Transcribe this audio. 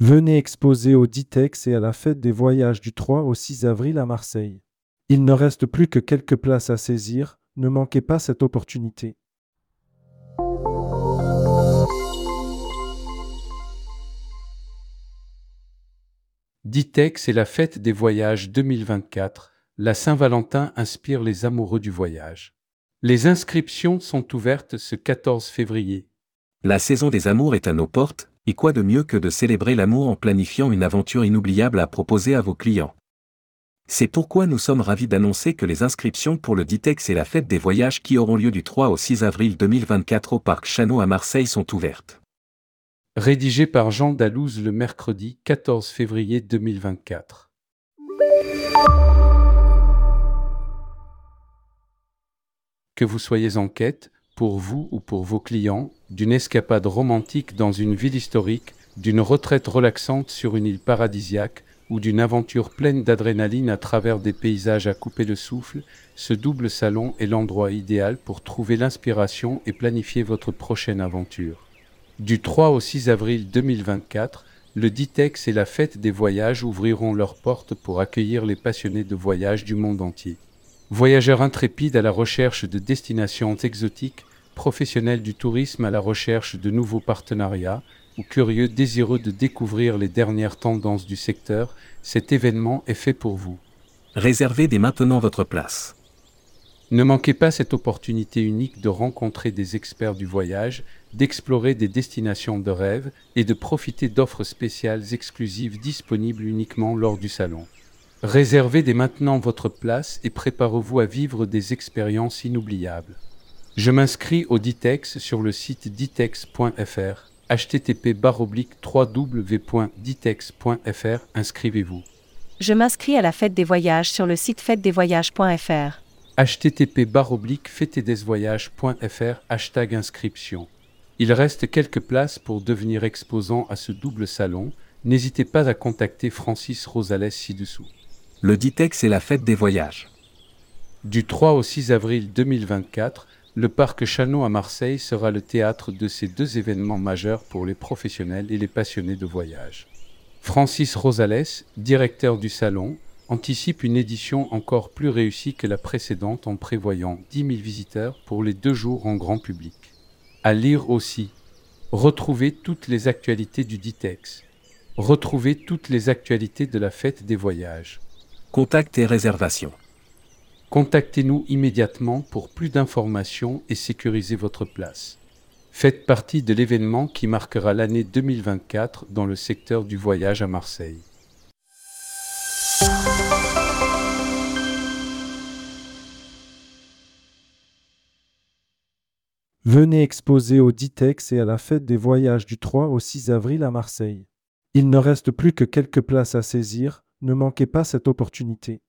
Venez exposer au Ditex et à la fête des voyages du 3 au 6 avril à Marseille. Il ne reste plus que quelques places à saisir, ne manquez pas cette opportunité. Ditex et la fête des voyages 2024. La Saint-Valentin inspire les amoureux du voyage. Les inscriptions sont ouvertes ce 14 février. La saison des amours est à nos portes, et quoi de mieux que de célébrer l'amour en planifiant une aventure inoubliable à proposer à vos clients? C'est pourquoi nous sommes ravis d'annoncer que les inscriptions pour le Ditex et la fête des voyages qui auront lieu du 3 au 6 avril 2024 au Parc Chano à Marseille sont ouvertes. Rédigé par Jean Dalouse le mercredi 14 février 2024. Que vous soyez en quête, pour vous ou pour vos clients, d'une escapade romantique dans une ville historique, d'une retraite relaxante sur une île paradisiaque ou d'une aventure pleine d'adrénaline à travers des paysages à couper le souffle, ce double salon est l'endroit idéal pour trouver l'inspiration et planifier votre prochaine aventure. Du 3 au 6 avril 2024, le Ditex et la fête des voyages ouvriront leurs portes pour accueillir les passionnés de voyage du monde entier. Voyageurs intrépides à la recherche de destinations exotiques, professionnels du tourisme à la recherche de nouveaux partenariats ou curieux désireux de découvrir les dernières tendances du secteur, cet événement est fait pour vous. Réservez dès maintenant votre place. Ne manquez pas cette opportunité unique de rencontrer des experts du voyage, d'explorer des destinations de rêve et de profiter d'offres spéciales exclusives disponibles uniquement lors du salon. Réservez dès maintenant votre place et préparez-vous à vivre des expériences inoubliables. Je m'inscris au Ditex sur le site ditex.fr. http www.ditex.fr. Inscrivez-vous. Je m'inscris à la fête des voyages sur le site fêtedesvoyages.fr. http fêtedesvoyages.fr. Hashtag inscription. Il reste quelques places pour devenir exposant à ce double salon. N'hésitez pas à contacter Francis Rosales ci-dessous. Le Ditex et la fête des voyages. Du 3 au 6 avril 2024, le parc Chano à Marseille sera le théâtre de ces deux événements majeurs pour les professionnels et les passionnés de voyage. Francis Rosales, directeur du salon, anticipe une édition encore plus réussie que la précédente en prévoyant 10 000 visiteurs pour les deux jours en grand public. À lire aussi. Retrouvez toutes les actualités du Ditex. Retrouvez toutes les actualités de la fête des voyages. Contact et réservation. Contactez-nous immédiatement pour plus d'informations et sécurisez votre place. Faites partie de l'événement qui marquera l'année 2024 dans le secteur du voyage à Marseille. Venez exposer au Ditex et à la fête des voyages du 3 au 6 avril à Marseille. Il ne reste plus que quelques places à saisir, ne manquez pas cette opportunité.